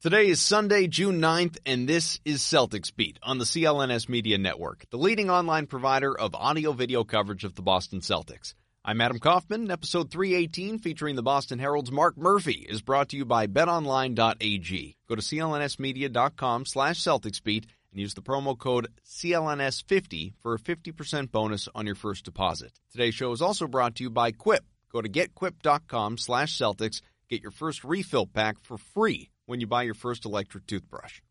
Today is Sunday, June 9th, and this is Celtics Beat on the CLNS Media Network, the leading online provider of audio video coverage of the Boston Celtics. I'm Adam Kaufman. Episode 318 featuring the Boston Herald's Mark Murphy is brought to you by betonline.ag. Go to clnsmedia.com slash celticsbeat and use the promo code CLNS50 for a 50% bonus on your first deposit. Today's show is also brought to you by Quip. Go to getquip.com slash Celtics. Get your first refill pack for free when you buy your first electric toothbrush.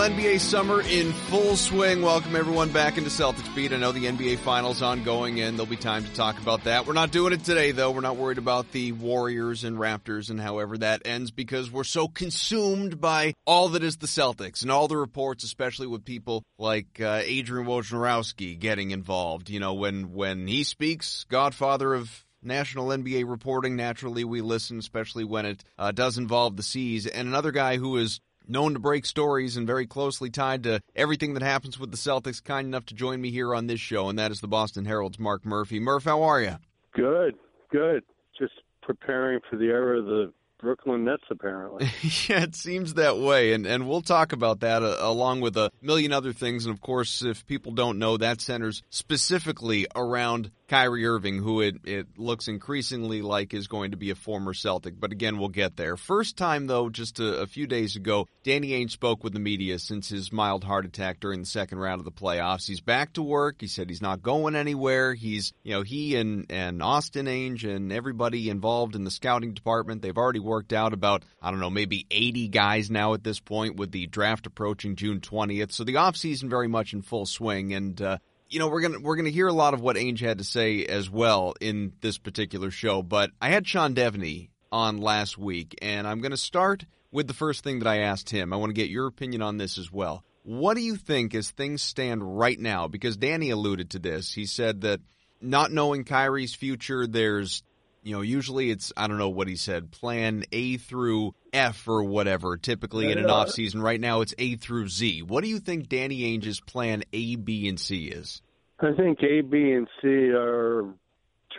NBA summer in full swing. Welcome everyone back into Celtics Beat. I know the NBA Finals ongoing and there'll be time to talk about that. We're not doing it today though. We're not worried about the Warriors and Raptors and however that ends because we're so consumed by all that is the Celtics and all the reports, especially with people like uh, Adrian Wojnarowski getting involved. You know, when, when he speaks, godfather of national NBA reporting. Naturally, we listen, especially when it uh, does involve the C's. And another guy who is known to break stories and very closely tied to everything that happens with the Celtics, kind enough to join me here on this show, and that is the Boston Herald's Mark Murphy. Murph, how are you? Good, good. Just preparing for the era of the Brooklyn Nets, apparently. yeah, it seems that way, and and we'll talk about that uh, along with a million other things. And of course, if people don't know, that centers specifically around Kyrie Irving, who it, it looks increasingly like is going to be a former Celtic. But again, we'll get there. First time, though, just a, a, few days ago, Danny Ainge spoke with the media since his mild heart attack during the second round of the playoffs. He's back to work. He said he's not going anywhere. He's, you know, he and, and Austin Ainge and everybody involved in the scouting department, they've already worked out about, I don't know, maybe 80 guys now at this point with the draft approaching June 20th. So the offseason very much in full swing. And, uh, you know, we're gonna we're gonna hear a lot of what Ainge had to say as well in this particular show. But I had Sean Deveney on last week, and I'm gonna start with the first thing that I asked him. I want to get your opinion on this as well. What do you think as things stand right now? Because Danny alluded to this. He said that not knowing Kyrie's future, there's you know, usually it's I don't know what he said, plan A through F or whatever, typically in an off season. Right now it's A through Z. What do you think Danny Ainge's plan A, B, and C is? I think A, B, and C are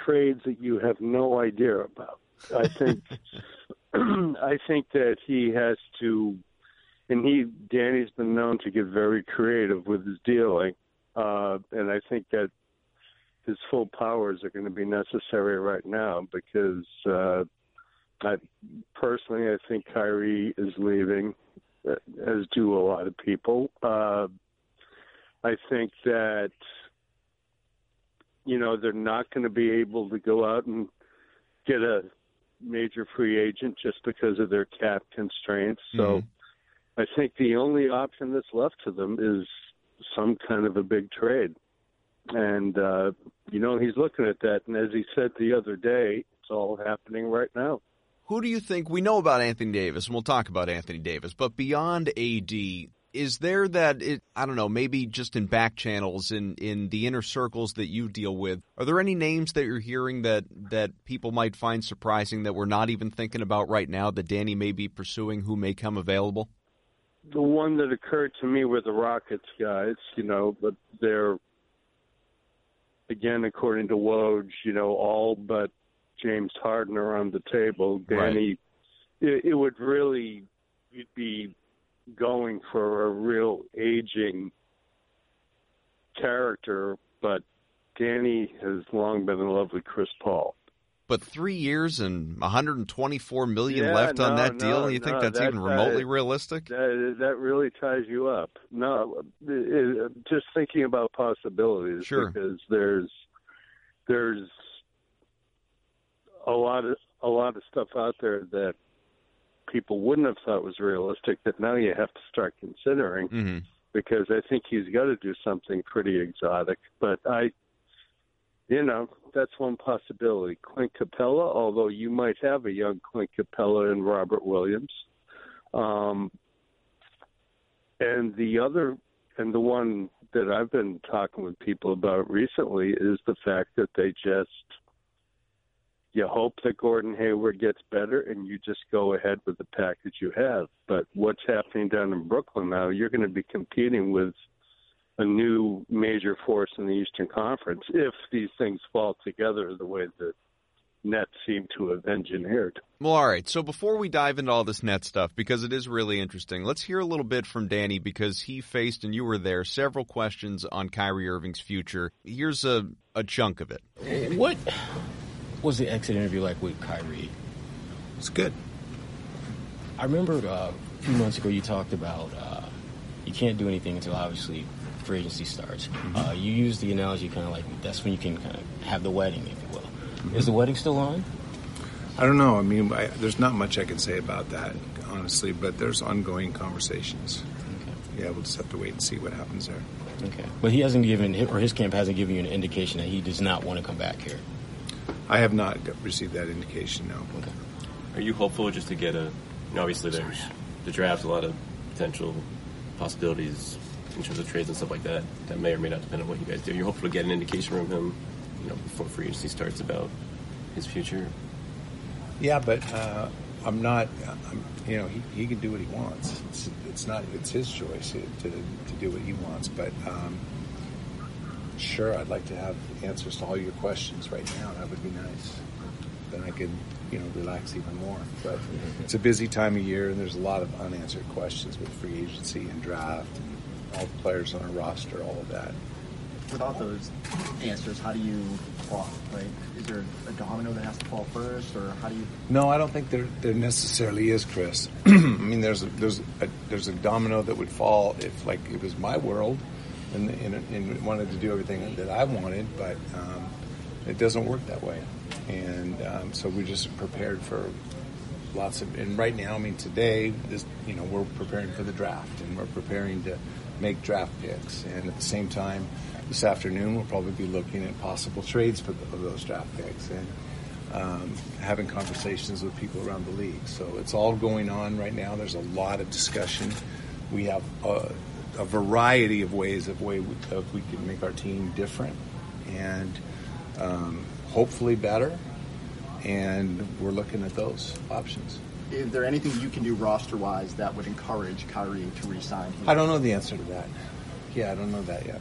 trades that you have no idea about. I think I think that he has to and he Danny's been known to get very creative with his dealing. Uh, and I think that his full powers are going to be necessary right now because uh, I personally I think Kyrie is leaving, as do a lot of people. Uh, I think that you know they're not going to be able to go out and get a major free agent just because of their cap constraints. So Mm-hmm. I think the only option that's left to them is some kind of a big trade and uh, you know he's looking at that. And as he said the other day, it's all happening right now. Who do you think we know about Anthony Davis, and we'll talk about Anthony Davis, but beyond AD, is there that it, I don't know, maybe just in back channels in in the inner circles that you deal with, are there any names that you're hearing that that people might find surprising that we're not even thinking about right now that Danny may be pursuing who may come available? The one that occurred to me were the Rockets guys, you know, but they're again, according to Woj, you know, all but James Harden are on the table. Danny, it, it would really you'd be going for a real aging character, but Danny has long been in love with Chris Paul. But three years and 124 million Yeah, left on no, that deal. no, you think that's that- even remotely that- realistic? That, that really ties you up. No, it, it, just thinking about possibilities Sure. because there's there's a lot of a lot of stuff out there that people wouldn't have thought was realistic that now you have to start considering hmm because I think he's got to do something pretty exotic. But I, you know, that's one possibility. Clint Capela, although you might have a young Clint Capela and Robert Williams. Um, and the other, and the one that I've been talking with people about recently is the fact that they just, you hope that Gordon Hayward gets better and you just go ahead with the package you have. But what's happening down in Brooklyn now, you're going to be competing with a new major force in the Eastern Conference if these things fall together the way that Nets seem to have engineered. Well, all right. So before we dive into all this net stuff, because it is really interesting, let's hear a little bit from Danny because he faced, and you were there, several questions on Kyrie Irving's future. Here's a, a chunk of it. What was the exit interview like with Kyrie? It's good. I remember uh, a few months ago you talked about uh, you can't do anything until obviously free agency starts. Uh, you use the analogy kind of like that's when you can kind of have the wedding, if you will. Is the wedding still on? I don't know. I mean, I, there's not much I can say about that, honestly, but there's ongoing conversations. Okay. Yeah, we'll just have to wait and see what happens there. Okay. But he hasn't given, or his camp hasn't given you an indication that he does not want to come back here. I have not received that indication, no. Okay. Are you hopeful just to get a? You know, obviously, there's the draft, a lot of potential possibilities in terms of trades and stuff like that. That may or may not depend on what you guys do. You're hopeful to get an indication from him, you know, before free agency starts about his future. Yeah, but uh, I'm not. I'm, you know, he, he can do what he wants. It's, it's not. It's his choice to, to, do what he wants. But um, sure, I'd like to have answers to all your questions right now. That would be nice. Then I could, you know, relax even more. But it's a busy time of year, and there's a lot of unanswered questions with free agency and draft and all the players on our roster, all of that. without those answers, how do you walk? Like, is there a domino that has to fall first, or how do you? No, I don't think there there necessarily is, Chris. I mean, there's a, there's a, there's a domino that would fall if like it was my world, and and, and wanted to do everything that I wanted, but um, it doesn't work that way, and um, so we're just prepared for lots of. And right now, I mean, today, this you know, we're preparing for the draft, and we're preparing to make draft picks, and at the same time. This afternoon, we'll probably be looking at possible trades for the, of those draft picks, and um, having conversations with people around the league. So it's all going on right now. There's a lot of discussion. We have a, a variety of ways of way we, of we can make our team different and um, hopefully better. And we're looking at those options. Is there anything you can do roster-wise that would encourage Kyrie to re-sign? here? I don't know the answer to that. Yeah, I don't know that yet.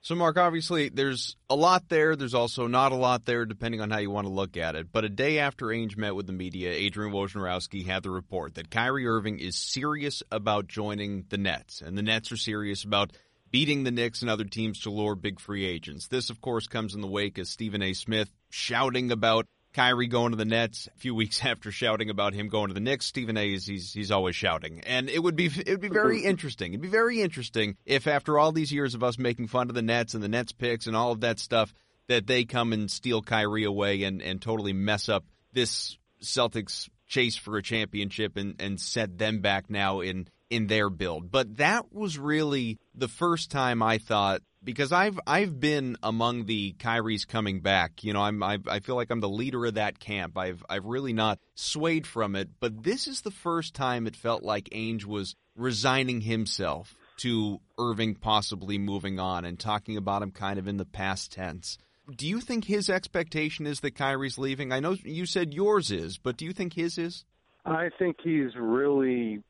So, Mark, obviously, there's a lot there. There's also not a lot there, depending on how you want to look at it. But a day after Ainge met with the media, Adrian Wojnarowski had the report that Kyrie Irving is serious about joining the Nets, and the Nets are serious about beating the Knicks and other teams to lure big free agents. This, of course, comes in the wake of Stephen A. Smith shouting about Kyrie going to the Nets a few weeks after shouting about him going to the Knicks. Stephen A. is he's he's always shouting, and it would be it would be very interesting. It'd be very interesting if after all these years of us making fun of the Nets and the Nets picks and all of that stuff, that they come and steal Kyrie away and and totally mess up this Celtics chase for a championship and and set them back now in in their build. But that was really the first time I thought because I've I've been among the Kyrie's coming back. You know, I'm I, I feel like I'm the leader of that camp. I've I've really not swayed from it, but this is the first time it felt like Ainge was resigning himself to Irving possibly moving on and talking about him kind of in the past tense. Do you think his expectation is that Kyrie's leaving? I know you said yours is, but do you think his is? I think he's really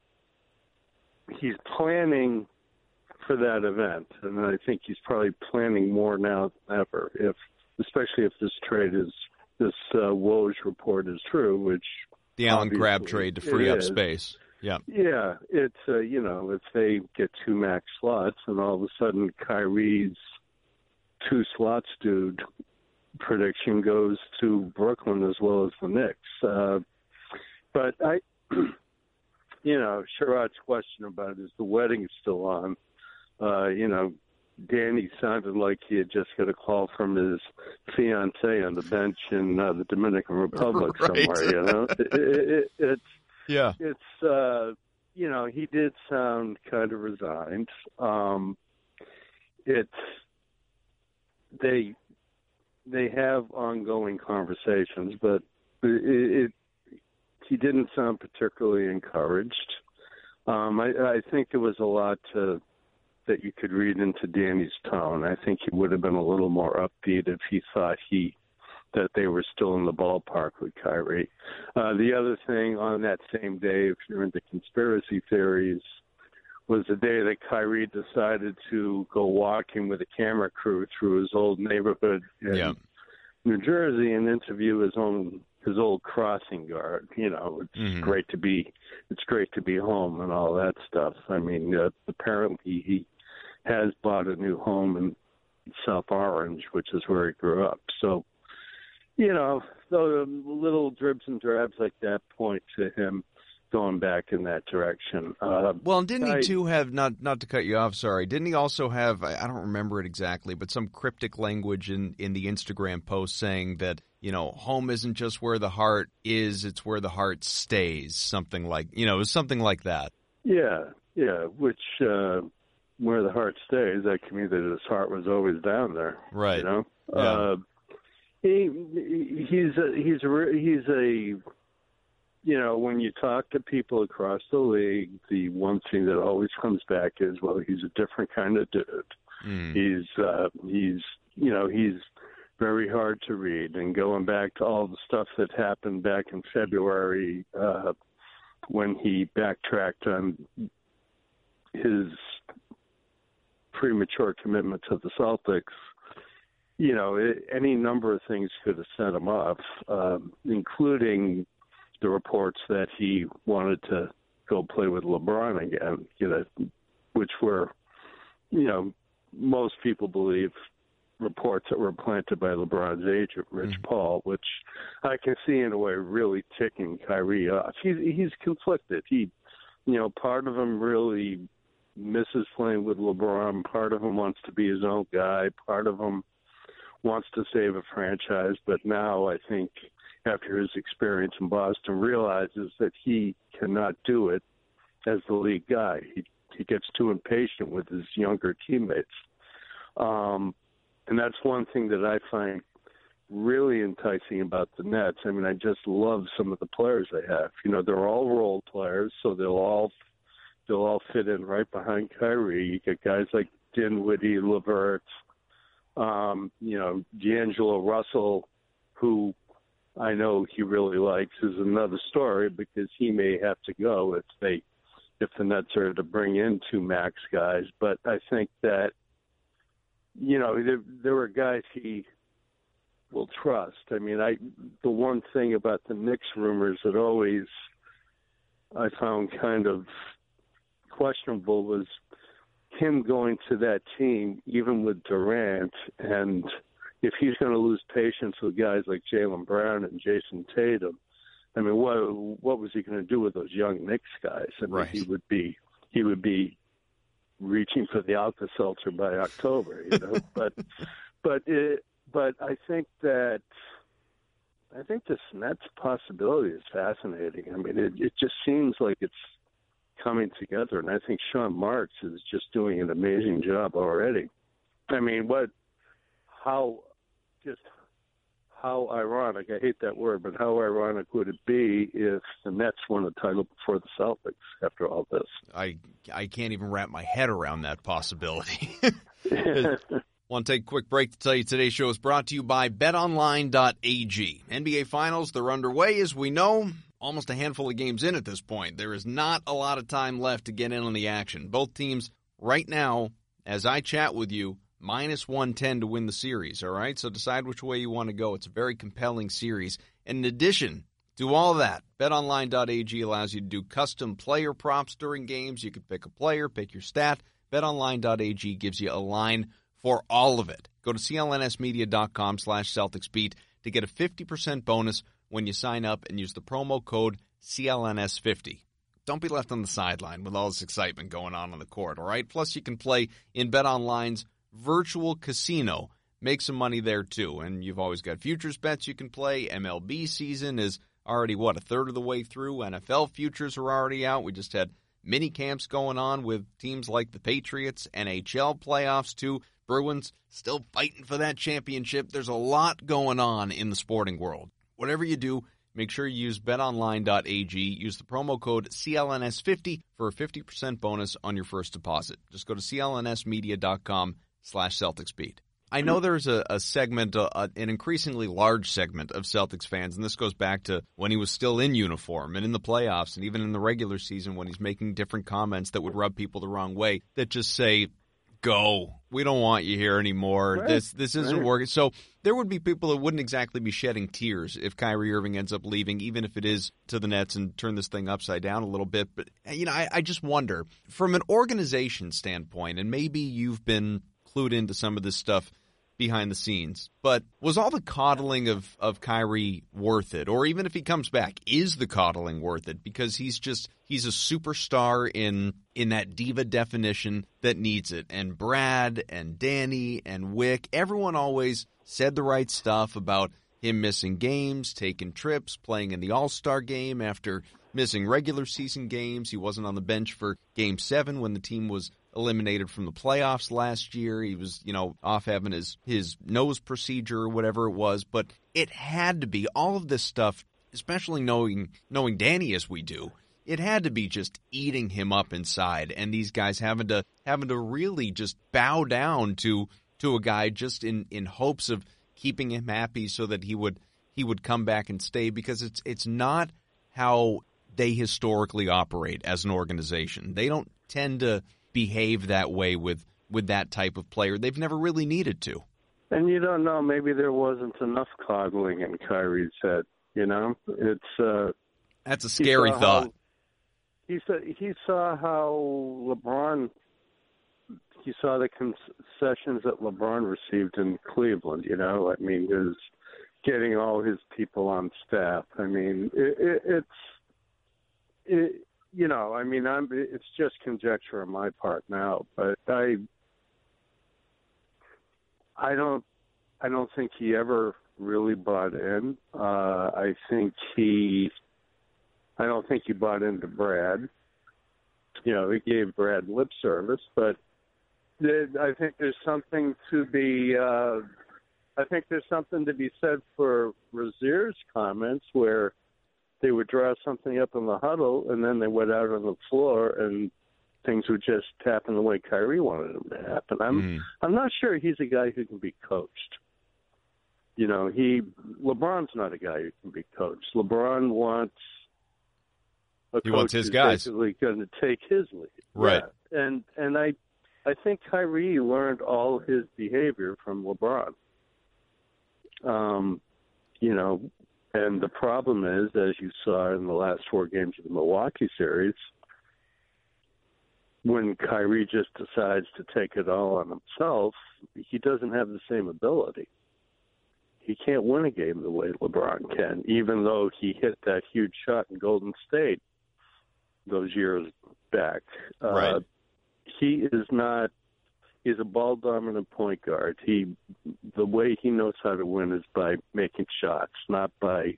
he's planning for that event, and I think he's probably planning more now than ever. If especially if this trade is this uh, Woj report is true, which The Allen Crabbe trade to free up is. space. Yeah. yeah, it's uh, you know if they get two max slots and all of a sudden Kyrie's two slots dude prediction goes to Brooklyn as well as the Knicks. Uh, but I, you know, Sherrod's question about is the wedding still on? Uh, you know, Danny sounded like he had just got a call from his fiance on the bench in uh, the Dominican Republic Right. somewhere. You know, it, it, it, it's Yeah. it's uh you know he did sound kind of resigned um it's they they have ongoing conversations but it, it he didn't sound particularly encouraged um i i think there was a lot to that you could read into Danny's tone. I think he would have been a little more upbeat if he thought he that they were still in the ballpark with Kyrie. Uh, the other thing on that same day, if you're into conspiracy theories, was the day that Kyrie decided to go walking with a camera crew through his old neighborhood in Yeah. New Jersey and interview his own his old crossing guard. You know, it's Mhm. great to be it's great to be home and all that stuff. I mean, uh, apparently he has bought a new home in South Orange, which is where he grew up. So, you know, the little dribs and drabs like that point to him going back in that direction. Uh, Well, didn't he I- too have not not to cut you off? Sorry, didn't he also have? I I don't remember it exactly, but some cryptic language in in the Instagram post saying that you know home isn't just where the heart is; it's where the heart stays. Something like you know, something like that. Yeah, yeah. Which uh, where the heart stays, that can mean that his heart was always down there. Right. You know. Yeah. Uh, he he's a, he's a he's a you know when you talk to people across the league, the one thing that always comes back is well, he's a different kind of dude. Mm. He's uh, he's you know he's very hard to read. And going back to all the stuff that happened back in February uh, when he backtracked on his premature commitment to the Celtics, you know, it, any number of things could have set him off, um, including the reports that he wanted to go play with LeBron again, you know, which were, you know, most people believe reports that were planted by LeBron's agent, Rich Paul, which I can see in a way really ticking Kyrie off. He's he's conflicted. He, you know, part of him really misses playing with LeBron. Part of him wants to be his own guy. Part of him wants to save a franchise. But now I think after his experience in Boston, realizes that he cannot do it as the league guy. He he gets too impatient with his younger teammates. Um, and that's one thing that I find really enticing about the Nets. I mean, I just love some of the players they have. You know, they're all role players, so they'll all they'll all fit in right behind Kyrie. You get guys like Dinwiddie, Levert, um, you know, D'Angelo Russell, who I know he really likes, is another story because he may have to go if they if the Nets are to bring in two max guys. But I think that you know there there were guys he will trust. I mean, I the one thing about the Knicks rumors that always I found kind of questionable was him going to that team, even with Durant, and if he's going to lose patience with guys like Jaylen Brown and Jayson Tatum, I mean, what what was he going to do with those young Knicks guys? I mean, Right. he would be he would be reaching for the Alka Seltzer by October, you know. but but it, but I think that I think this Nets possibility is fascinating. I mean, it it just seems like it's coming together, and I think Sean Marks is just doing an amazing job already. I mean, what how how ironic, I hate that word, but how ironic would it be if the Nets won a title before the Celtics after all this? I I can't even wrap my head around that possibility. Want to take a quick break to tell you today's show is brought to you by BetOnline.ag. NBA Finals, they're underway, as we know. Almost a handful of games in at this point. There is not a lot of time left to get in on the action. Both teams, right now, as I chat with you, minus 110 to win the series, all right? So decide which way you want to go. It's a very compelling series. And in addition to all that, betonline.ag allows you to do custom player props during games. You can pick a player, pick your stat. Betonline.ag gives you a line for all of it. Go to clnsmedia.com slash CelticsBeat to get a 50% bonus when you sign up and use the promo code CLNS50. Don't be left on the sideline with all this excitement going on on the court, all right? Plus, you can play in BetOnline's virtual casino. Make some money there too. And you've always got futures bets you can play. MLB season is already, what, a third of the way through? NFL futures are already out. We just had mini camps going on with teams like the Patriots, NHL playoffs too. Bruins still fighting for that championship. There's a lot going on in the sporting world. Whatever you do, make sure you use betonline.ag. Use the promo code CLNS50 for a 50% bonus on your first deposit. Just go to clnsmedia.com slash CelticsBeat. I know there's a, a segment, a, a, an increasingly large segment of Celtics fans, and this goes back to when he was still in uniform and in the playoffs and even in the regular season when he's making different comments that would rub people the wrong way that just say, go. We don't want you here anymore. Right. This this isn't Right. working. So there would be people that wouldn't exactly be shedding tears if Kyrie Irving ends up leaving, even if it is to the Nets and turn this thing upside down a little bit. But you know, I, I just wonder from an organization standpoint, and maybe you've been clued into some of this stuff behind the scenes. But was all the coddling of, of Kyrie worth it? Or even if he comes back, is the coddling worth it? Because he's just he's a superstar in in that diva definition that needs it. And Brad and Danny and Wyc, everyone always said the right stuff about him missing games, taking trips, playing in the All Star game after missing regular season games. He wasn't on the bench for game seven when the team was eliminated from the playoffs last year. He was, you know, off having his, his nose procedure or whatever it was, but it had to be all of this stuff, especially knowing, knowing Danny as we do. It had to be just eating him up inside and these guys having to, having to really just bow down to, to a guy just in, in hopes of keeping him happy so that he would, he would come back and stay because it's, it's not how they historically operate as an organization. They don't tend to behave that way with with that type of player. They've never really needed to. And you don't know, maybe there wasn't enough coddling in Kyrie's head. You know, it's uh, That's a scary saw thought. How, he saw he saw how LeBron. He saw the concessions that LeBron received in Cleveland. You know, I mean, his getting all his people on staff. I mean, it, it, it's it, you know, I mean, I'm. It's just conjecture on my part now, but I, I don't, I don't think he ever really bought in. Uh, I think he, I don't think he bought into Brad. You know, he gave Brad lip service, but I think there's something to be. Uh, I think there's something to be said for Rozier's comments where they would draw something up in the huddle, and then they went out on the floor, and things would just happen the way Kyrie wanted them to happen. I'm Mhm. I'm not sure he's a guy who can be coached. You know, he LeBron's not a guy who can be coached. LeBron wants a He coach wants his guys. basically going to take his lead. Right. Yeah. And and I I think Kyrie learned all his behavior from LeBron. Um, you know, and the problem is, as you saw in the last four games of the Milwaukee series, when Kyrie just decides to take it all on himself, he doesn't have the same ability. He can't win a game the way LeBron can, even though he hit that huge shot in Golden State those years back. Right. Uh, he is not. He's a ball dominant point guard. He, the way he knows how to win is by making shots, not by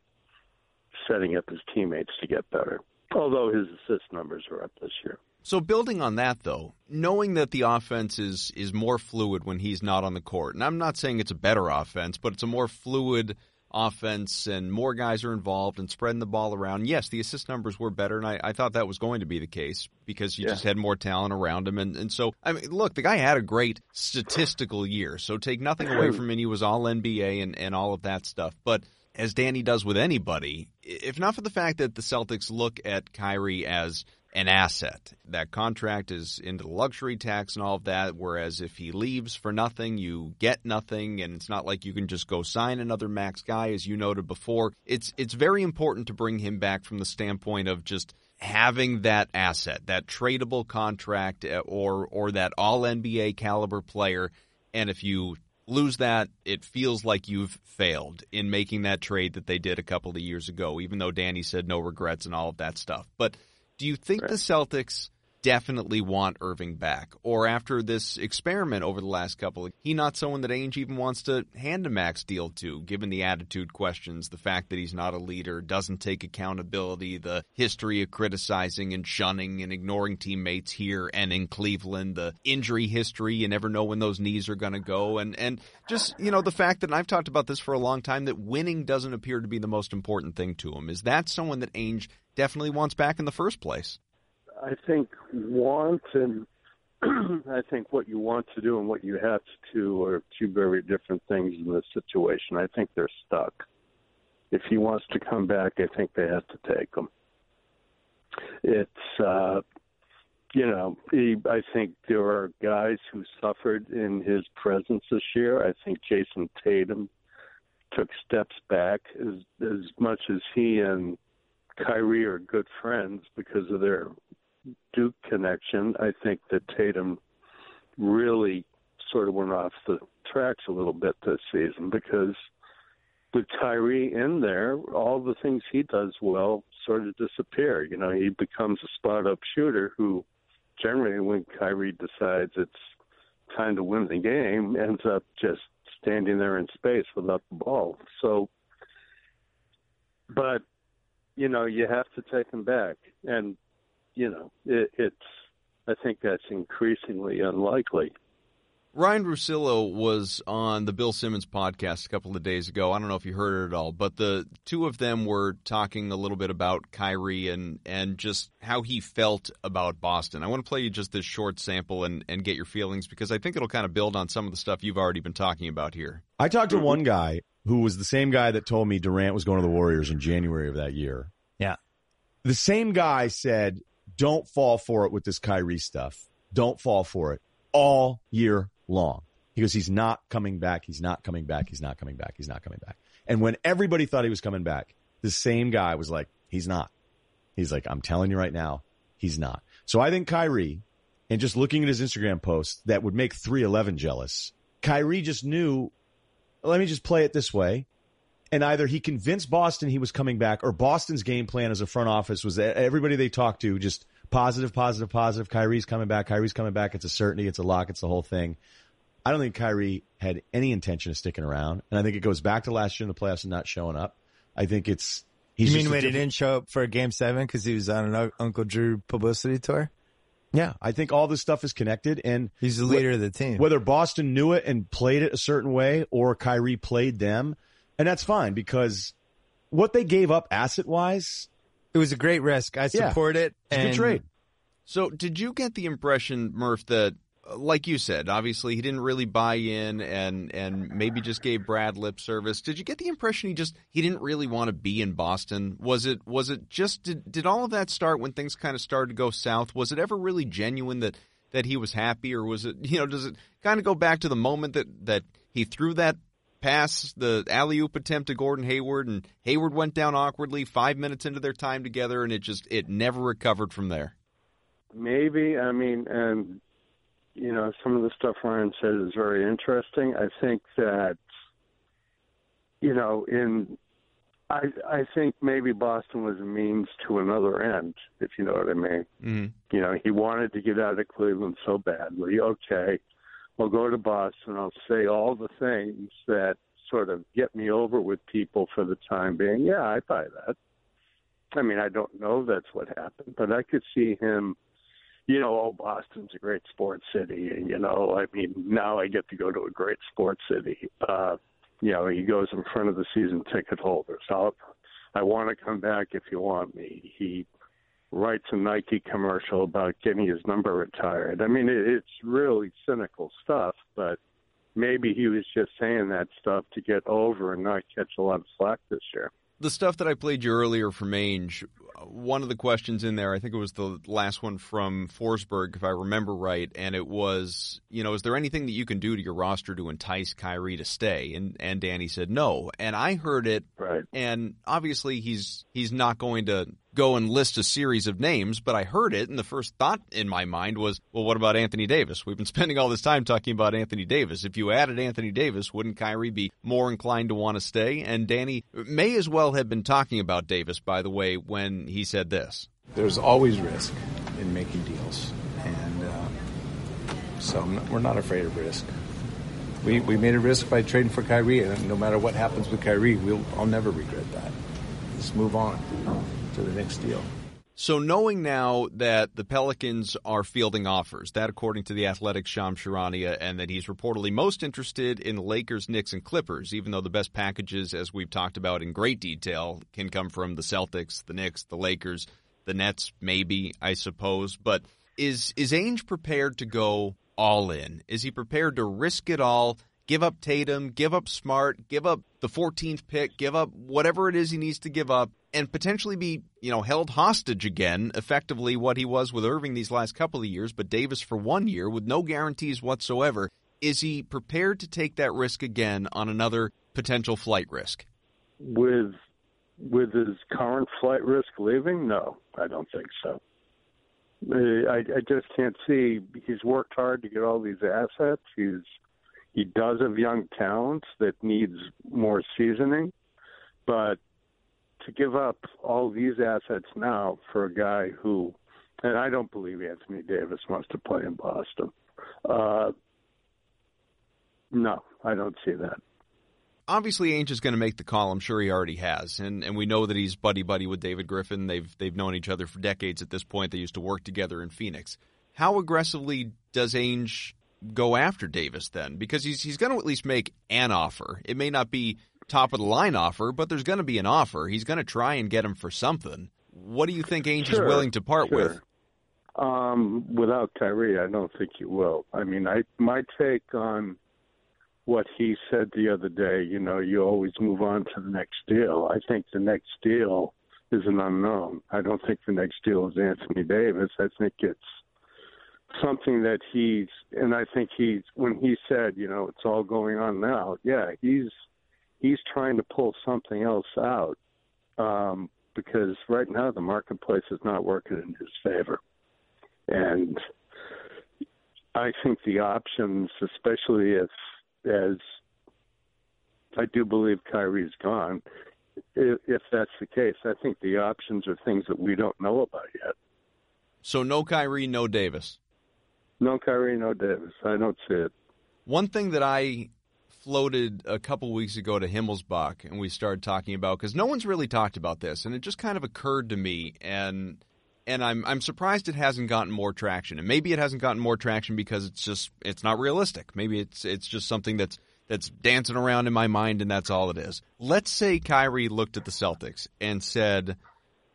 setting up his teammates to get better. Although his assist numbers are up this year. So building on that though, knowing that the offense is is more fluid when he's not on the court. And I'm not saying it's a better offense, but it's a more fluid offense and more guys are involved and spreading the ball around. Yes, the assist numbers were better and I, I thought that was going to be the case because you Yeah. just had more talent around him and, and so I mean look, the guy had a great statistical year. So take nothing away from him. He was all NBA and, and all of that stuff. But as Danny does with anybody, if not for the fact that the Celtics look at Kyrie as an asset. That contract is into the luxury tax and all of that, whereas if he leaves for nothing, you get nothing, and it's not like you can just go sign another max guy, as you noted before. It's it's very important to bring him back from the standpoint of just having that asset, that tradable contract uh, or or that all NBA caliber player. And if you lose that, it feels like you've failed in making that trade that they did a couple of years ago, even though Danny said no regrets and all of that stuff. But do you think Right. the Celtics definitely want Irving back? Or after this experiment over the last couple he not someone that Ainge even wants to hand a max deal to, given the attitude questions, the fact that he's not a leader, doesn't take accountability, the history of criticizing and shunning and ignoring teammates here and in Cleveland, the injury history, you never know when those knees are gonna go and and just, you know, the fact that I've talked about this for a long time that winning doesn't appear to be the most important thing to him. Is that someone that Ainge definitely wants back in the first place? I think want and I think what you want to do and what you have to do are two very different things in this situation. I think they're stuck. If he wants to come back, I think they have to take him. It's, uh, you know, he, I think there are guys who suffered in his presence this year. I think Jayson Tatum took steps back as as much as he and Kyrie are good friends because of their Duke connection. I think that Tatum really sort of went off the tracks a little bit this season because with Kyrie in there, all the things he does well sort of disappear. You know, he becomes a spot up shooter who generally when Kyrie decides it's time to win the game ends up just standing there in space without the ball. So but you know, you have to take him back and you know, it, it's I think that's increasingly unlikely. Ryan Russillo was on the Bill Simmons podcast a couple of days ago. I don't know if you heard it at all, but the two of them were talking a little bit about Kyrie and, and just how he felt about Boston. I want to play you just this short sample and, and get your feelings because I think it'll kind of build on some of the stuff you've already been talking about here. I talked to one guy who was the same guy that told me Durant was going to the Warriors in January of that year. Yeah. The same guy said, don't fall for it with this Kyrie stuff. Don't fall for it all year long. He goes, he's not coming back. He's not coming back. He's not coming back. He's not coming back. And when everybody thought he was coming back, the same guy was like, he's not. He's like, I'm telling you right now, he's not. So I think Kyrie, and just looking at his Instagram posts that would make 311 jealous, Kyrie just knew, let me just play it this way. And either he convinced Boston he was coming back or Boston's game plan as a front office was that everybody they talked to just positive, positive, positive. Kyrie's coming back. Kyrie's coming back. It's a certainty. It's a lock. It's the whole thing. I don't think Kyrie had any intention of sticking around. And I think it goes back to last year in the playoffs and not showing up. I think it's, he's you mean when he didn't show up for a game seven because he was on an Uncle Drew publicity tour? Yeah, I think all this stuff is connected, and He's the leader of the team. whether Boston knew it and played it a certain way, or Kyrie played them, and that's fine because what they gave up asset wise, it was a great risk. I Yeah. support it. it's a good trade. So, did you get the impression, Murph, that, uh, like you said, obviously he didn't really buy in, and and maybe just gave Brad lip service? Did you get the impression he just he didn't really want to be in Boston? Was it was it just did did all of that start when things kind of started to go south? Was it ever really genuine that that he was happy, or was it you know does it kind of go back to the moment that that he threw that pass, the alley oop attempt to Gordon Hayward, and Hayward went down awkwardly five minutes into their time together, and it just it never recovered from there. Maybe. I mean, and you know, some of the stuff Ryan said is very interesting. I think that you know, in I I think maybe Boston was a means to another end, if you know what I mean. Mm-hmm. You know, he wanted to get out of Cleveland so badly. Okay, I'll go to Boston. I'll say all the things that sort of get me over with people for the time being. Yeah, I buy that. I mean, I don't know that's what happened, but I could see him you know, oh, Boston's a great sports city. And, you know, I mean, now I get to go to a great sports city. Uh, you know, he goes in front of the season ticket holders. I'll, I want to come back if you want me. He writes a Nike commercial about getting his number retired. I mean, it, it's really cynical stuff, but maybe he was just saying that stuff to get over and not catch a lot of slack this year. the stuff that I played you earlier from Ainge, one of the questions in there, I think it was the last one from Forsberg, if I remember right, and it was, you know, is there anything that you can do to your roster to entice Kyrie to stay? And and Danny said no, and I heard it, Right. and obviously he's he's not going to go and list a series of names, but I heard it, and the first thought in my mind was, well, what about Anthony Davis? We've been spending all this time talking about Anthony Davis. If you added Anthony Davis, wouldn't Kyrie be more inclined to want to stay? And Danny may as well have been talking about Davis, by the way, when he said this. There's always risk in making deals, and uh, so not, we're not afraid of risk. We, we made a risk by trading for Kyrie, and no matter what happens with Kyrie, we'll, I'll never regret that. Let's move on to the next deal. So, knowing now that the Pelicans are fielding offers, that according to the Athletic Shams Charania, and that he's reportedly most interested in Lakers, Knicks, and Clippers, even though the best packages, as we've talked about in great detail, can come from the Celtics, the Knicks, the Lakers, the Nets, maybe, I suppose. But is is Ainge prepared to go all in? Is he prepared to risk it all? Give up Tatum, give up Smart, give up the 14th pick, give up whatever it is he needs to give up, and potentially be, you know, held hostage again, effectively what he was with Irving these last couple of years, but Davis for one year with no guarantees whatsoever. Is he prepared to take that risk again on another potential flight risk? With with his current flight risk leaving, no, I don't think so. I, I just can't see. He's worked hard to get all these assets. He's he does have young talent that needs more seasoning, but to give up all these assets now for a guy who, and I don't believe Anthony Davis wants to play in Boston. Uh, no, I don't see that obviously Ainge is going to make the call. I'm sure he already has, and and we know that he's buddy buddy with David Griffin. They've they've known each other for decades at this point. They used to work together in Phoenix. How aggressively does Ainge go after Davis then? Because he's he's going to at least make an offer. It may not be top of the line offer, but there's going to be an offer. He's going to try and get him for something. What do you think Ainge sure, is willing to part sure. with? Um, without Kyrie, I don't think he will. I mean, I my take on what he said the other day, you know, you always move on to the next deal. I think the next deal is an unknown. I don't think the next deal is Anthony Davis. I think it's something that he's and I think he's when he said, you know, it's all going on now. Yeah, he's he's trying to pull something else out um, because right now the marketplace is not working in his favor, and I think the options, especially if as I do believe Kyrie's gone, if, if that's the case, I think the options are things that we don't know about yet. So no Kyrie, no Davis. No Kyrie, no Davis. I don't see it. One thing that I floated a couple weeks ago to Himmelsbach, and we started talking about because no one's really talked about this, and it just kind of occurred to me, and and I'm I'm surprised it hasn't gotten more traction. And maybe it hasn't gotten more traction because it's just it's not realistic. Maybe it's it's just something that's that's dancing around in my mind, and that's all it is. Let's say Kyrie looked at the Celtics and said,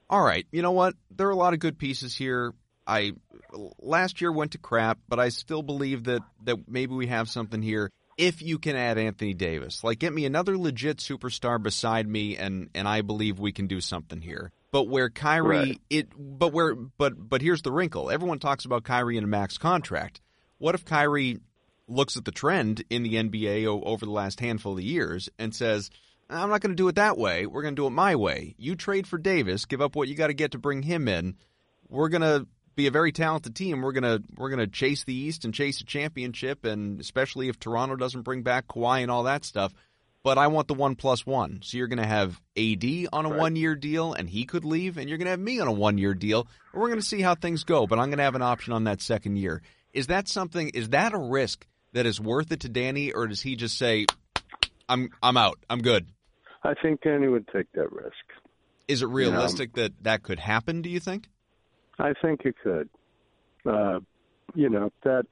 "All right, you know what? There are a lot of good pieces here. I last year went to crap, but I still believe that that maybe we have something here. If you can add Anthony Davis, like get me another legit superstar beside me, and and I believe we can do something here. But where Kyrie, right. it, but where, but but here's the wrinkle. Everyone talks about Kyrie in a max contract. What if Kyrie looks at the trend in the NBA over the last handful of years and says, I'm not going to do it that way. We're going to do it my way. You trade for Davis, give up what you got to get to bring him in. We're going to be a very talented team. We're gonna we're gonna chase the East and chase a championship, and especially if Toronto doesn't bring back Kawhi and all that stuff. But I want the one plus one. So you're gonna have AD on a Right. one year deal, and he could leave, and you're gonna have me on a one year deal. And we're gonna see how things go. But I'm gonna have an option on that second year. Is that something? Is that a risk that is worth it to Danny, or does he just say, "I'm I'm out. I'm good"? I think Danny would take that risk. Is it realistic that that could happen? Do you think? I think it could. Uh, you know, that's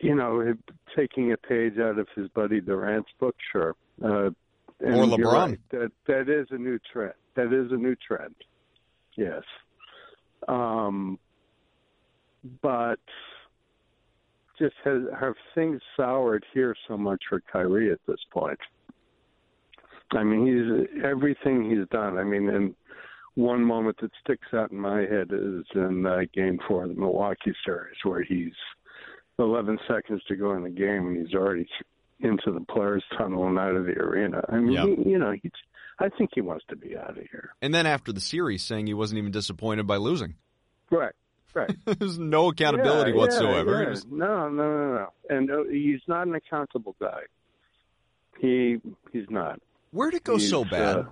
you know, taking a page out of his buddy Durant's book, sure. Uh, and Or LeBron. right, that that is a new trend. That is a new trend. Yes. Um, but just has have things soured here so much for Kyrie at this point. I mean, he's everything he's done. I mean, and one moment that sticks out in my head is in uh, Game Four of the Milwaukee series, where he's 11 seconds to go in the game and he's already into the players' tunnel and out of the arena. I mean, Yeah. he, you know, he's. I think he wants to be out of here. And then after the series, saying he wasn't even disappointed by losing. Right. Right. There's no accountability Yeah, whatsoever. yeah, was- No, no, no, no. And uh, he's not an accountable guy. He he's not. Where'd it go so bad? uh, Uh,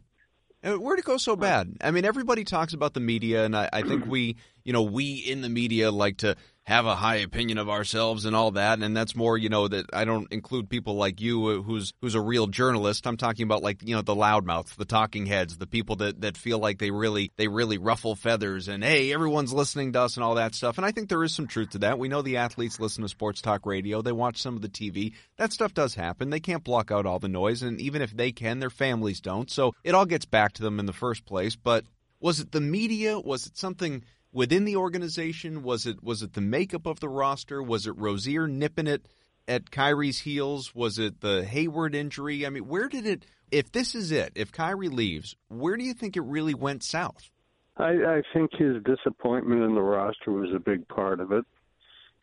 Where'd it go so bad? I mean, everybody talks about the media, and I, I think we, you know, we in the media like to have a high opinion of ourselves and all that, and that's more, you know, that I don't include people like you, uh, who's who's a real journalist. I'm talking about like, you know, the loudmouths, the talking heads, the people that that feel like they really they really ruffle feathers, and hey, everyone's listening to us and all that stuff. And I think there is some truth to that. We know the athletes listen to sports talk radio, they watch some of the TV. That stuff does happen. They can't block out all the noise, and even if they can, their families don't. So it all gets back to them in the first place. But was it the media? Was it something within the organization? Was it was it the makeup of the roster? Was it Rozier nipping it at Kyrie's heels? Was it the Hayward injury? I mean, where did it? If this is it, if Kyrie leaves, where do you think it really went south? I, I think his disappointment in the roster was a big part of it.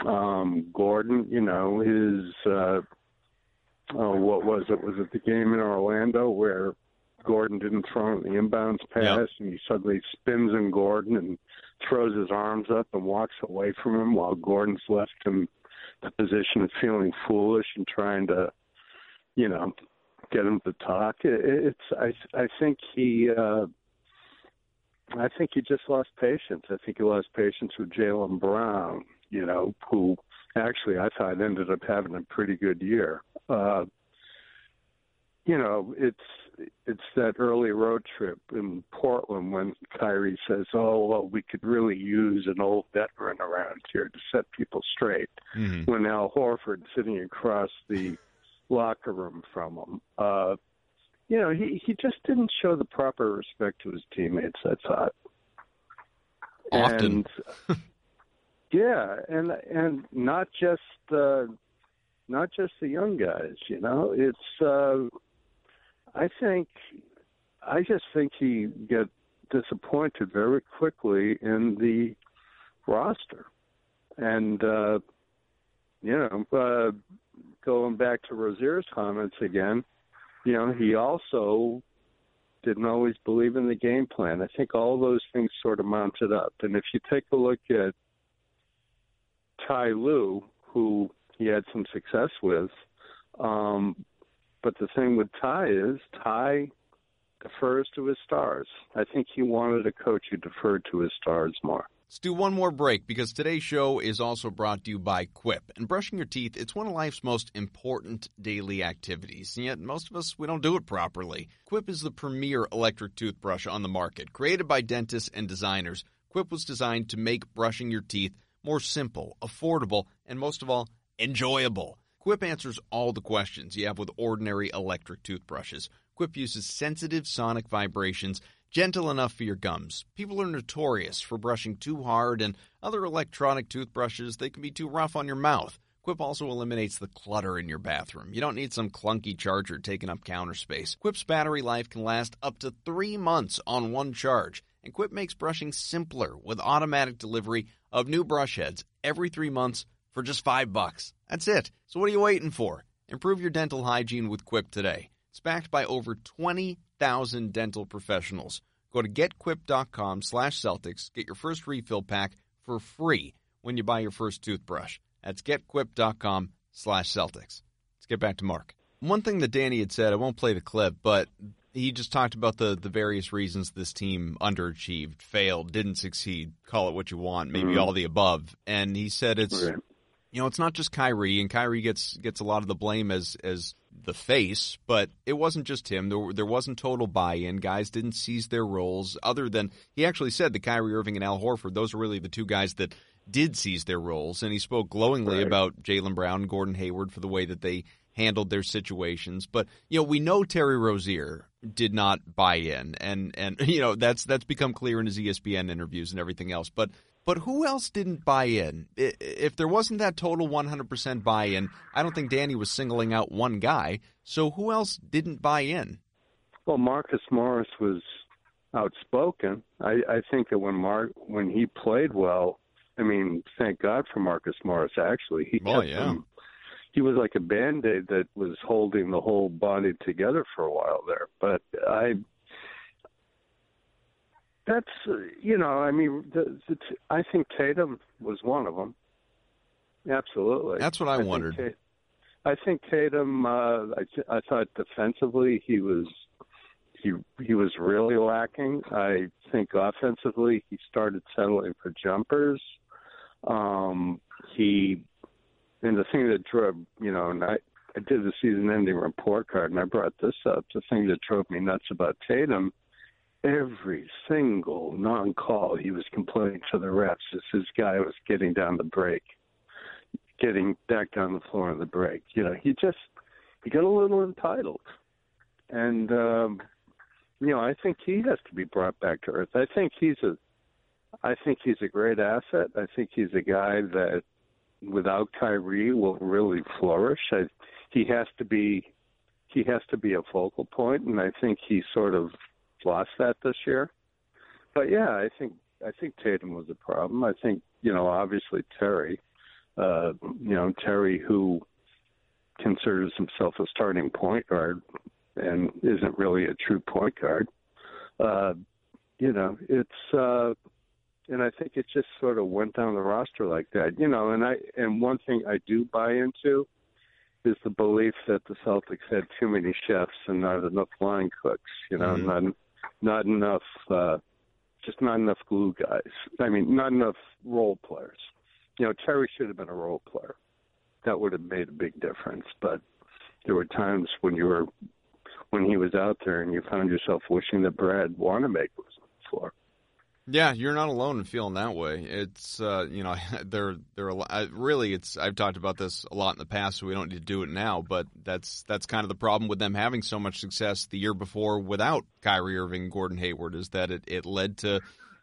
Um, Gordon, you know, his uh, oh, what was it? Was it the game in Orlando where Gordon didn't throw the inbounds pass, Yep. and he suddenly spins in Gordon and throws his arms up and walks away from him while Gordon's left him the position of feeling foolish and trying to, you know, get him to talk. It, it's I I think he. uh I think he just lost patience. I think he lost patience with Jaylen Brown, you know, who actually I thought ended up having a pretty good year. Uh, you know, it's it's that early road trip in Portland when Kyrie says, "Oh, well, we could really use an old veteran around here to set people straight." Mm-hmm. When Al Horford sitting across the locker room from him, uh, you know, he he just didn't show the proper respect to his teammates. I thought. Often. And, yeah, and and not just uh, not just the young guys. You know, it's. Uh, I think, I just think he get disappointed very quickly in the roster, and uh, you know, uh, going back to Rozier's comments again, you know, he also didn't always believe in the game plan. I think all those things sort of mounted up. And if you take a look at Ty Lue, who he had some success with, um, but the thing with Ty is Ty defers to his stars. I think he wanted a coach who deferred to his stars more. Let's do one more break because today's show is also brought to you by Quip. And brushing your teeth, it's one of life's most important daily activities, and yet most of us, we don't do it properly. Quip is the premier electric toothbrush on the market. Created by dentists and designers, Quip was designed to make brushing your teeth more simple, affordable, and most of all, enjoyable. Quip answers all the questions you have with ordinary electric toothbrushes. Quip uses sensitive sonic vibrations gentle enough for your gums. People are notorious for brushing too hard, and other electronic toothbrushes, they can be too rough on your mouth. Quip also eliminates the clutter in your bathroom. You don't need some clunky charger taking up counter space. Quip's battery life can last up to three months on one charge. And Quip makes brushing simpler with automatic delivery of new brush heads every three months for just five bucks. That's it. So what are you waiting for? Improve your dental hygiene with Quip today. It's backed by over 20,000 dental professionals. Go to getquip.com slash Celtics. Get your first refill pack for free when you buy your first toothbrush. That's getquip.com slash Celtics. Let's get back to Mark. One thing that Danny had said, I won't play the clip, but he just talked about the, the various reasons this team underachieved, failed, didn't succeed, call it what you want, maybe Mhm. all the above. And he said it's Right. You know, it's not just Kyrie, and Kyrie gets gets a lot of the blame as as the face, but it wasn't just him. There there wasn't total buy-in. Guys didn't seize their roles. Other than he actually said that Kyrie Irving and Al Horford, those are really the two guys that did seize their roles, and he spoke glowingly Right. about Jaylen Brown, and Gordon Hayward for the way that they handled their situations. But you know, we know Terry Rozier did not buy in, and and you know that's that's become clear in his ESPN interviews and everything else. But but who else didn't buy in? If there wasn't that total 100% buy in, I don't think Danny was singling out one guy. So who else didn't buy in? Well, Marcus Morris was outspoken. I, I think that when Mark when he played well, I mean, thank God for Marcus Morris. Actually, he Oh, yeah. some- he was like a band aid that was holding the whole body together for a while there. But I, That's uh, you know, I mean, the, the, I think Tatum was one of them. Absolutely. That's what I, I wondered. Think, I think Tatum. Uh, I, I thought defensively he was he he was really lacking. I think offensively he started settling for jumpers. Um, he and the thing that drove you know, and I I did the season-ending report card, and I brought this up. The thing that drove me nuts about Tatum, every single non-call, he was complaining to the refs as his guy was getting down the break, getting back down the floor on the break. You know, he just he got a little entitled, and um, you know, I think he has to be brought back to earth. I think he's a, I think he's a great asset. I think he's a guy that, without Kyrie, will really flourish. I, he has to be, he has to be a focal point, and I think he sort of lost that this year. But yeah, I think I think Tatum was a problem. I think you know, obviously Terry, uh, you know, Terry who considers himself a starting point guard and isn't really a true point guard. Uh, you know, it's uh, and I think it just sort of went down the roster like that. You know, and I and one thing I do buy into is the belief that the Celtics had too many chefs and not enough line cooks. You know, Mhm. not not enough, uh, just not enough glue guys. I mean, not enough role players. You know, Terry should have been a role player. That would have made a big difference. But there were times when you were when he was out there and you found yourself wishing that Brad Wanamaker was on the floor. Yeah, you're not alone in feeling that way. It's uh, you know there there are really it's I've talked about this a lot in the past, so we don't need to do it now. But that's that's kind of the problem with them having so much success the year before without Kyrie Irving, Gordon Hayward, is that it it led to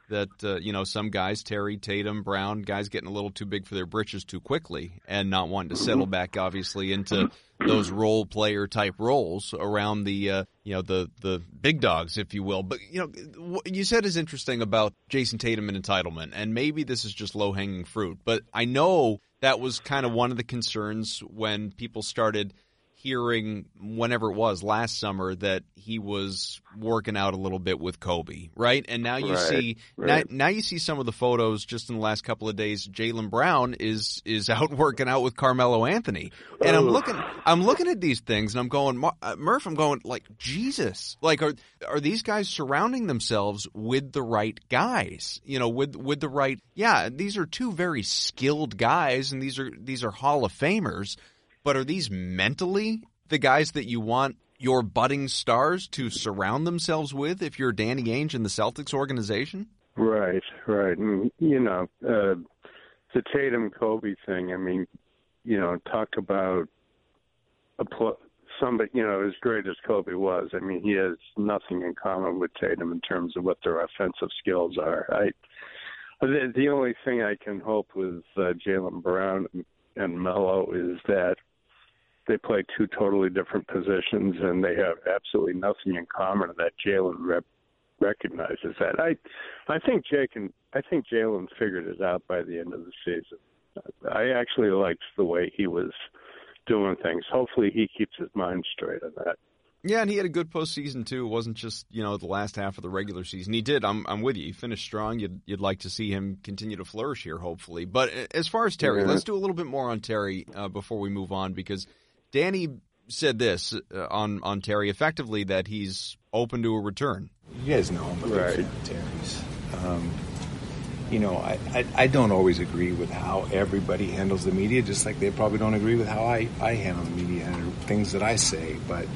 that uh, you know some guys Terry Tatum Brown guys getting a little too big for their britches too quickly and not wanting to settle back obviously into those role player type roles around the uh, you know the the big dogs if you will. But you know what you said is interesting about Jayson Tatum and entitlement and maybe this is just low hanging fruit but I know that was kind of one of the concerns when people started hearing whenever it was last summer that he was working out a little bit with Kobe, right? And now you Right, see right. now, now you see some of the photos just in the last couple of days. Jaylen Brown is is out working out with Carmelo Anthony, and I'm Oh. looking I'm looking at these things and I'm going uh, Murph. I'm going like Jesus. Like are are these guys surrounding themselves with the right guys? You know, with with the right. Yeah, these are two very skilled guys, and these are these are Hall of Famers. But are these mentally the guys that you want your budding stars to surround themselves with if you're Danny Ainge in the Celtics organization? Right, right. And, you know, uh, the Tatum Kobe thing, I mean, you know, talk about a pl- somebody, you know, as great as Kobe was, I mean, he has nothing in common with Tatum in terms of what their offensive skills are. I, the, the only thing I can hope with uh, Jaylen Brown and Melo is that they play two totally different positions and they have absolutely nothing in common, that Jaylen rep- recognizes that. I, I think and I think Jaylen figured it out by the end of the season. I actually liked the way he was doing things. Hopefully, he keeps his mind straight on that. Yeah, and he had a good postseason too. It wasn't just you know the last half of the regular season. He did. I'm I'm with you. He finished strong. You'd you'd like to see him continue to flourish here, hopefully. But as far as Terry, Yeah. let's do a little bit more on Terry uh, before we move on because Danny said this uh, on on Terry effectively that he's open to a return. You guys know I'm a big Right. fan of Terry's. Um, you know, I, I, I don't always agree with how everybody handles the media, just like they probably don't agree with how I, I handle the media and things that I say. But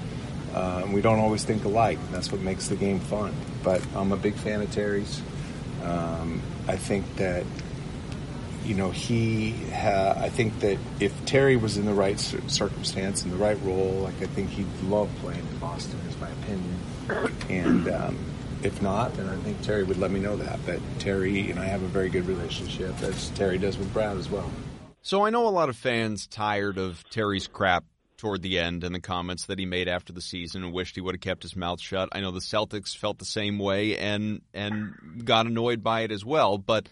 um, we don't always think alike. and That's what makes the game fun. But I'm a big fan of Terry's. Um, I think that you know, he, ha- I think that if Terry was in the right cir- circumstance, and the right role, like I think he'd love playing in Boston, is my opinion. And um, if not, then I think Terry would let me know that. But Terry and I have a very good relationship, as Terry does with Brad as well. So I know a lot of fans tired of Terry's crap toward the end and the comments that he made after the season and wished he would have kept his mouth shut. I know the Celtics felt the same way and and got annoyed by it as well, but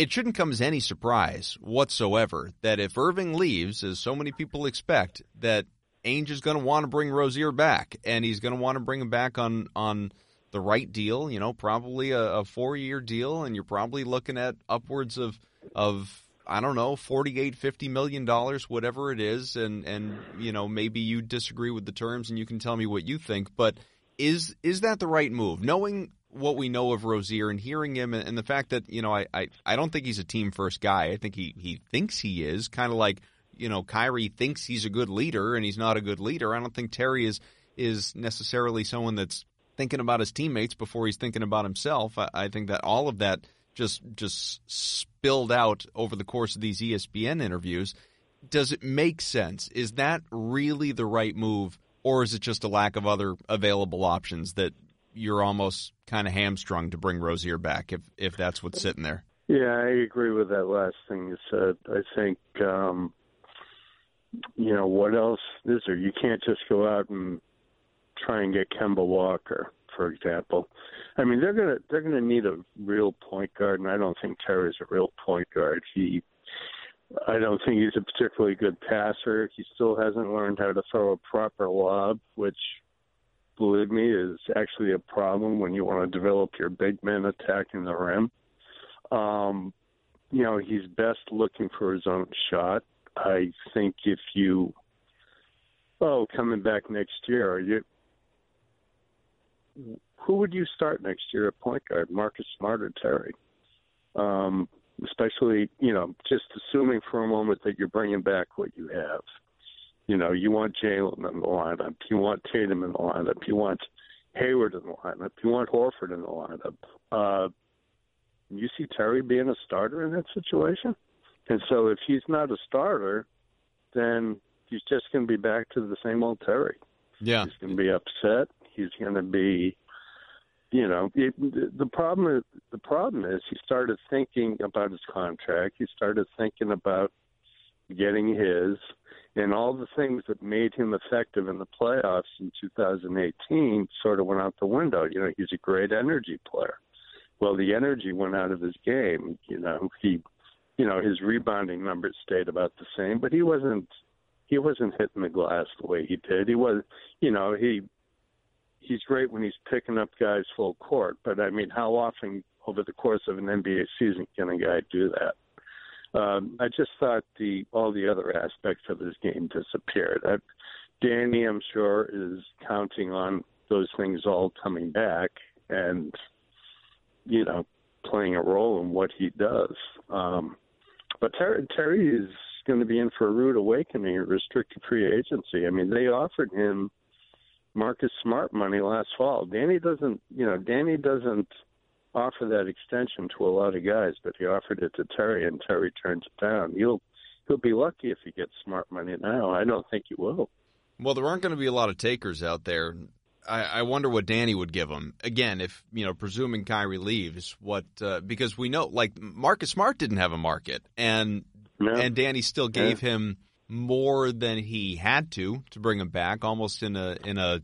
it shouldn't come as any surprise whatsoever that if Irving leaves, as so many people expect, that Ainge is going to want to bring Rozier back, and he's going to want to bring him back on on the right deal. You know, probably a, a four year deal, and you're probably looking at upwards of of I don't know, 48, 50 million dollars, whatever it is, and and you know maybe you disagree with the terms, and you can tell me what you think. But is is that the right move? Knowing what we know of Rozier and hearing him, and, the fact that you know I, I I don't think he's a team first guy. I think he he thinks he is kind of like you know Kyrie thinks he's a good leader, and he's not a good leader. I don't think Terry is is necessarily someone that's thinking about his teammates before he's thinking about himself. I, I think that all of that just just spilled out over the course of these ESPN interviews. Does it make sense? Is that really the right move, or is it just a lack of other available options that you're almost kind of hamstrung to bring Rozier back if if that's what's sitting there? Yeah, I agree with that last thing you said. I think um, you know what else is there? You can't just go out and try and get Kemba Walker, for example. I mean, they're gonna they're gonna need a real point guard, and I don't think Terry's a real point guard. He, I don't think he's a particularly good passer. He still hasn't learned how to throw a proper lob, which, believe me, is actually a problem when you want to develop your big men attacking the rim. Um, you know, he's best looking for his own shot. I think if you, oh, coming back next year, you who would you start next year at point guard, Marcus Smart or Terry? Um, especially, you know, just assuming for a moment that you're bringing back what you have. You know, you want Jaylen in the lineup, you want Tatum in the lineup, you want Hayward in the lineup, you want Horford in the lineup. Uh, you see Terry being a starter in that situation? And so if he's not a starter, then he's just going to be back to the same old Terry. Yeah. He's going to be upset. He's going to be, you know, it, the problem is the problem is he started thinking about his contract. He started thinking about getting his, and all the things that made him effective in the playoffs in 2018 sort of went out the window. You know, he's a great energy player. Well, the energy went out of his game. You know, he, you know, his rebounding numbers stayed about the same, but he wasn't he wasn't hitting the glass the way he did. He was, you know, he he's great when he's picking up guys full court, but I mean, how often over the course of an NBA season can a guy do that? Um, I just thought the all the other aspects of his game disappeared. I, Danny, I'm sure, is counting on those things all coming back and you know playing a role in what he does. Um, but Terry, Terry is going to be in for a rude awakening at restricted free agency. I mean, they offered him Marcus Smart money last fall. Danny doesn't, you know, Danny doesn't offer that extension to a lot of guys, but he offered it to Terry, and Terry turns it down. He'll he'll be lucky if he gets Smart money now. I don't think he will. Well, there aren't going to be a lot of takers out there. I, I wonder what Danny would give him again if you know, presuming Kyrie leaves. What uh, because we know like Marcus Smart didn't have a market, and No. and Danny still gave Yeah. him more than he had to to bring him back, almost in a in a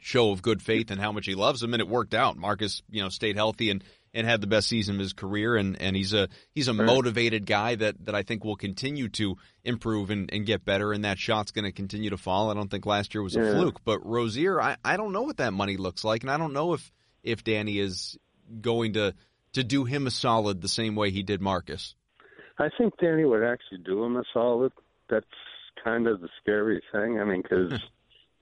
show of good faith and how much he loves him, and it worked out. Marcus, you know, stayed healthy and and had the best season of his career, and and he's a he's a motivated guy that that I think will continue to improve and, and get better, and that shot's going to continue to fall. I don't think last year was a fluke, but Rozier, I I don't know what that money looks like, and I don't know if if Danny is going to to do him a solid the same way he did Marcus. I think Danny would actually do him a solid. That's kind of the scary thing. I mean, because hmm.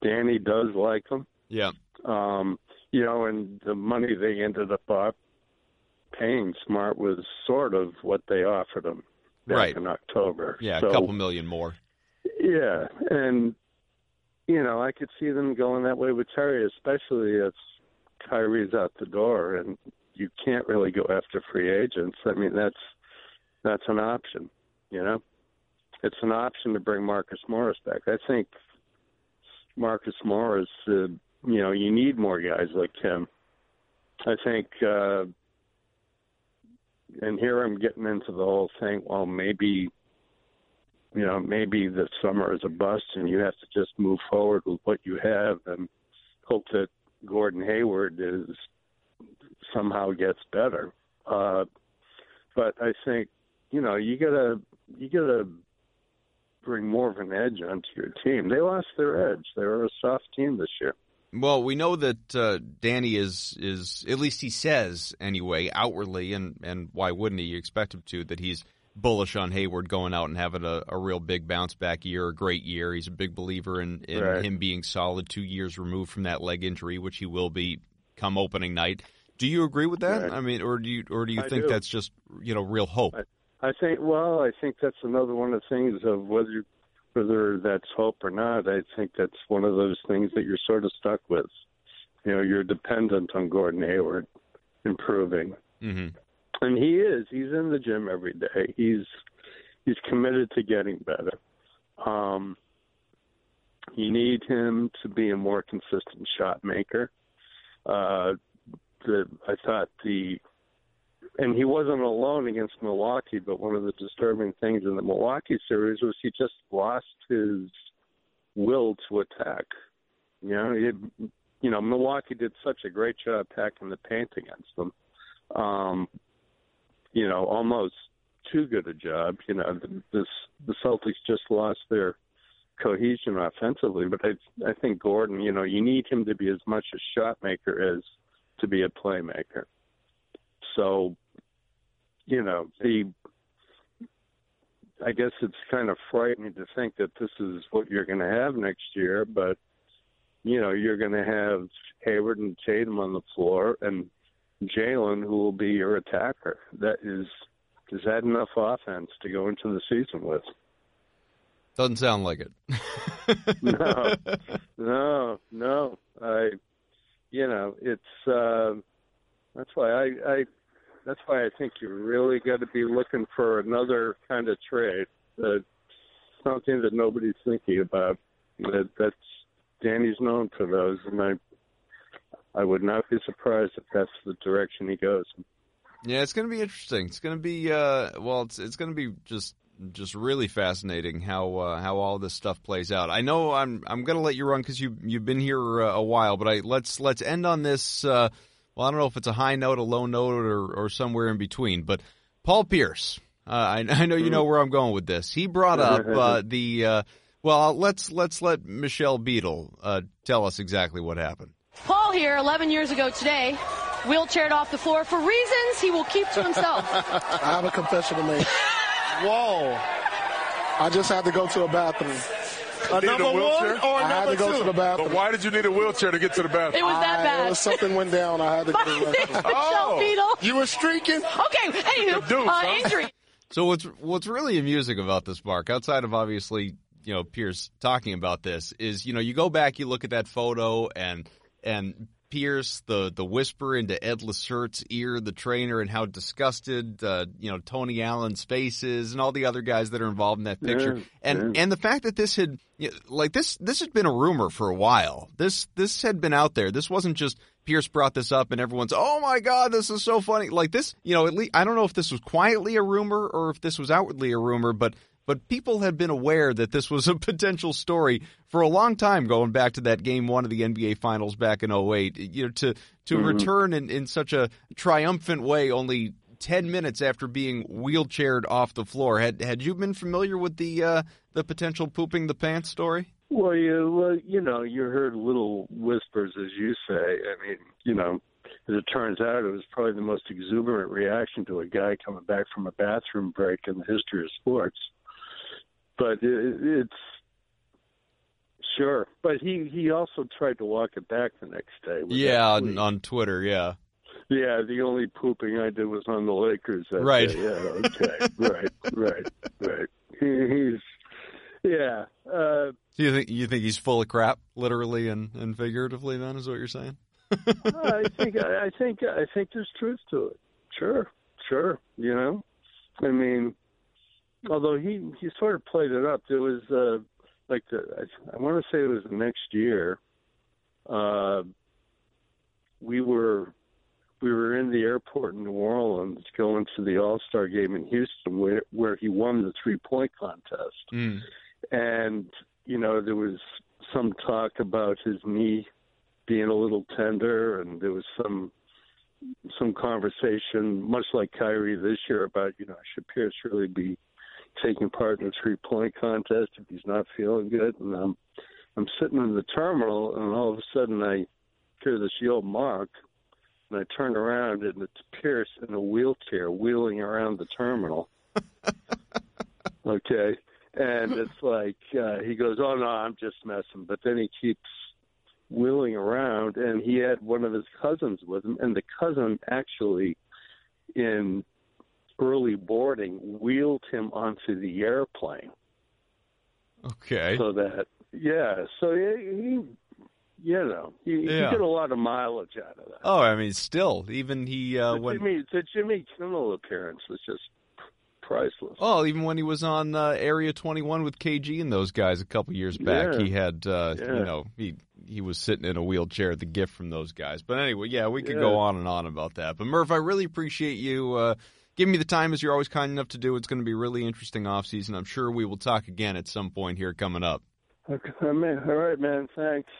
Danny does like him. Yeah. Um, you know, and the money they ended up uh, paying Smart was sort of what they offered him back Right. in October. Yeah, So, a couple million more. Yeah, and you know, I could see them going that way with Terry, especially if Kyrie's out the door and you can't really go after free agents. I mean, that's that's an option. You know, it's an option to bring Marcus Morris back. I think Marcus Morris, uh, you know, you need more guys like him. I think, uh, and here I'm getting into the whole thing. Well, maybe you know, maybe the summer is a bust and you have to just move forward with what you have and hope that Gordon Hayward is somehow gets better. Uh, but I think, you know, you gotta you gotta bring more of an edge onto your team. They lost their edge. They were a soft team this year. Well, we know that uh, Danny is is at least he says anyway outwardly, and and why wouldn't he? You expect him to that he's bullish on Hayward going out and having a, a real big bounce back year, a great year. He's a big believer in, in Right. him being solid two years removed from that leg injury, which he will be come opening night. Do you agree with that? Right. I mean, or do you or do you I think do. that's just you know real hope? I think. Well, I think that's another one of the things of whether whether that's hope or not. I think that's one of those things that you're sort of stuck with. You know, you're dependent on Gordon Hayward improving, hmm and he is. He's in the gym every day. He's he's committed to getting better. Um, you need him to be a more consistent shot maker. Uh, the I thought the and he wasn't alone against Milwaukee, but one of the disturbing things in the Milwaukee series was he just lost his will to attack. You know, you know, Milwaukee did such a great job packing the paint against them. Um, you know, almost too good a job. You know, the, this the Celtics just lost their cohesion offensively, but I I think Gordon, you know, you need him to be as much a shot maker as to be a playmaker. So, you know, the I guess it's kind of frightening to think that this is what you're going to have next year, but you know, you're going to have Hayward and Tatum on the floor and Jaylen who will be your attacker. That is is that enough offense to go into the season with? Doesn't sound like it. no, no, no. I, you know, it's uh, that's why I, I, that's why I think you really got to be looking for another kind of trade. Uh, something that nobody's thinking about. That that's Danny's known for those, and I, I would not be surprised if that's the direction he goes. Yeah, it's going to be interesting. It's going to be uh, well, it's it's going to be just just really fascinating how uh, how all this stuff plays out. I know I'm I'm going to let you run because you you've been here uh, a while, but I let's let's end on this. Uh, well, I don't know if it's a high note, a low note, or or somewhere in between. But Paul Pierce, uh, I, I know you know where I'm going with this. He brought up uh, the uh, well. Let's let's let Michelle Beadle uh, tell us exactly what happened. Paul here, 11 years ago today, wheelchaired off the floor for reasons he will keep to himself. I have a confession to make. Whoa. I just had to go to a bathroom. A number one or a I had number to go two? to the bathroom. But why did you need a wheelchair to get to the bathroom? It was that I- bad. It was something went down. I had to go to the My name's bathroom. Michelle Beadle. You were streaking? Okay, anywho, Deuce, uh, huh? injury. So what's what's really amusing about this, Mark, outside of obviously you know Pierce talking about this, is you know you go back, you look at that photo, and and Pierce, the the whisper into Ed Lacerte's ear, the trainer, and how disgusted uh, you know Tony Allen's face is, and all the other guys that are involved in that picture, Yeah, and yeah. and the fact that this had you know, like this this had been a rumor for a while. This this had been out there. This wasn't just Pierce brought this up and everyone's oh my god this is so funny. Like this, you know, at least I don't know if this was quietly a rumor or if this was outwardly a rumor, but but people had been aware that this was a potential story for a long time going back to that game one of the NBA finals back in 08. You know, to to Mhm. return in, in such a triumphant way only 10 minutes after being wheelchaired off the floor. Had had you been familiar with the uh, the potential pooping the pants story? Well, you well, you know, you heard little whispers, as you say. I mean, you know, as it turns out, it was probably the most exuberant reaction to a guy coming back from a bathroom break in the history of sports. But it, it's sure. But he he also tried to walk it back the next day. Yeah, on, on Twitter, yeah. Yeah, the only pooping I did was on the Lakers. Right. Day. Yeah. Okay. right. Right. Right. He, he's. Yeah. Uh, Do you think you think he's full of crap, literally and, and figuratively? Then is what you're saying? I think I think I think there's truth to it. Sure, sure. You know, I mean, although he he sort of played it up. There was uh, like the I, I want to say it was the next year. Uh, we were we were in the airport in New Orleans going to the All Star game in Houston where where he won the three point contest Mm. and you know there was some talk about his knee being a little tender and there was some some conversation much like Kyrie this year about you know should Pierce really be taking part in the three point contest if he's not feeling good and um I'm sitting in the terminal, and all of a sudden I hear this yell, "Mark!" And I turn around, and it's Pierce in a wheelchair wheeling around the terminal. okay, and it's like uh, he goes, "Oh no, I'm just messing," but then he keeps wheeling around, and he had one of his cousins with him, and the cousin actually, in early boarding, wheeled him onto the airplane. Okay. So that yeah, so he, he you know, he, Yeah. he get a lot of mileage out of that. Oh, I mean, still, even he uh, the, when Jimmy, the Jimmy Kimmel appearance was just priceless. Oh, even when he was on uh, Area 21 with KG and those guys a couple years back, Yeah. he had, uh, Yeah. you know, he he was sitting in a wheelchair. The gift from those guys. But anyway, yeah, we could Yeah. go on and on about that. But Murph, I really appreciate you uh, giving me the time as you're always kind enough to do. It's going to be a really interesting off season. I'm sure we will talk again at some point here coming up. Okay, man. All right, man. Thanks.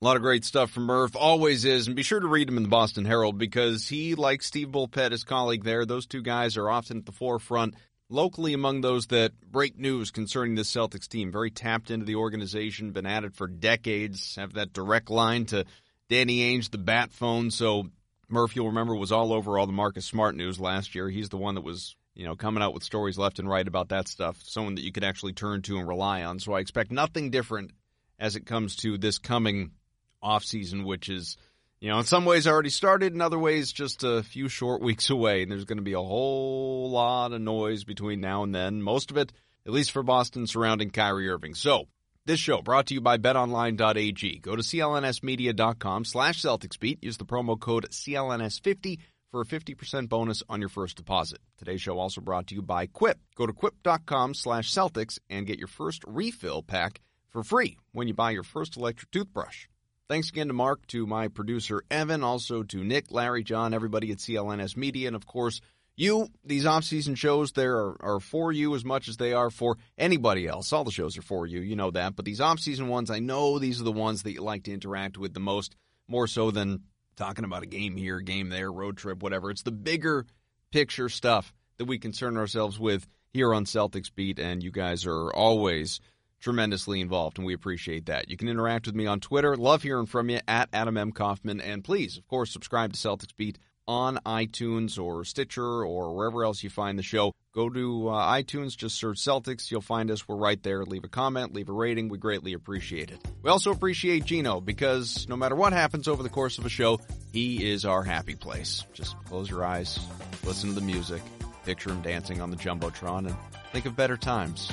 A lot of great stuff from Murph, always is, and be sure to read him in the Boston Herald because he, like Steve Bulpett, his colleague there, those two guys are often at the forefront locally among those that break news concerning the Celtics team. Very tapped into the organization, been at it for decades, have that direct line to Danny Ainge, the bat phone. So Murph, you'll remember, was all over all the Marcus Smart news last year. He's the one that was, you know, coming out with stories left and right about that stuff. Someone that you could actually turn to and rely on. So I expect nothing different as it comes to this coming off season, which is, you know, in some ways already started, in other ways just a few short weeks away. And there's going to be a whole lot of noise between now and then. Most of it, at least for Boston, surrounding Kyrie Irving. So this show brought to you by betonline.ag. Go to clnsmedia.com slash CelticsBeat. Use the promo code CLNS50 for a 50% bonus on your first deposit. Today's show also brought to you by Quip. Go to quip.com slash Celtics and get your first refill pack for free when you buy your first electric toothbrush. Thanks again to Mark, to my producer Evan, also to Nick, Larry, John, everybody at CLNS Media, and of course you. These off-season shows there are, are for you as much as they are for anybody else. All the shows are for you, you know that. But these off-season ones, I know these are the ones that you like to interact with the most, more so than talking about a game here, game there, road trip, whatever. It's the bigger picture stuff that we concern ourselves with here on Celtics Beat, and you guys are always tremendously involved, and we appreciate that. You can interact with me on Twitter. Love hearing from you at Adam M. Kaufman. And please, of course, subscribe to Celtics Beat on iTunes or Stitcher or wherever else you find the show. Go to uh, iTunes, just search Celtics. You'll find us. We're right there. Leave a comment, leave a rating. We greatly appreciate it. We also appreciate Gino because no matter what happens over the course of a show, he is our happy place. Just close your eyes, listen to the music, picture him dancing on the Jumbotron, and think of better times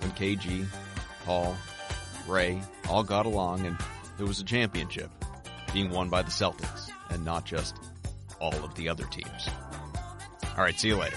when KG, Paul, Ray all got along and there was a championship being won by the Celtics and not just all of the other teams. All right, see you later.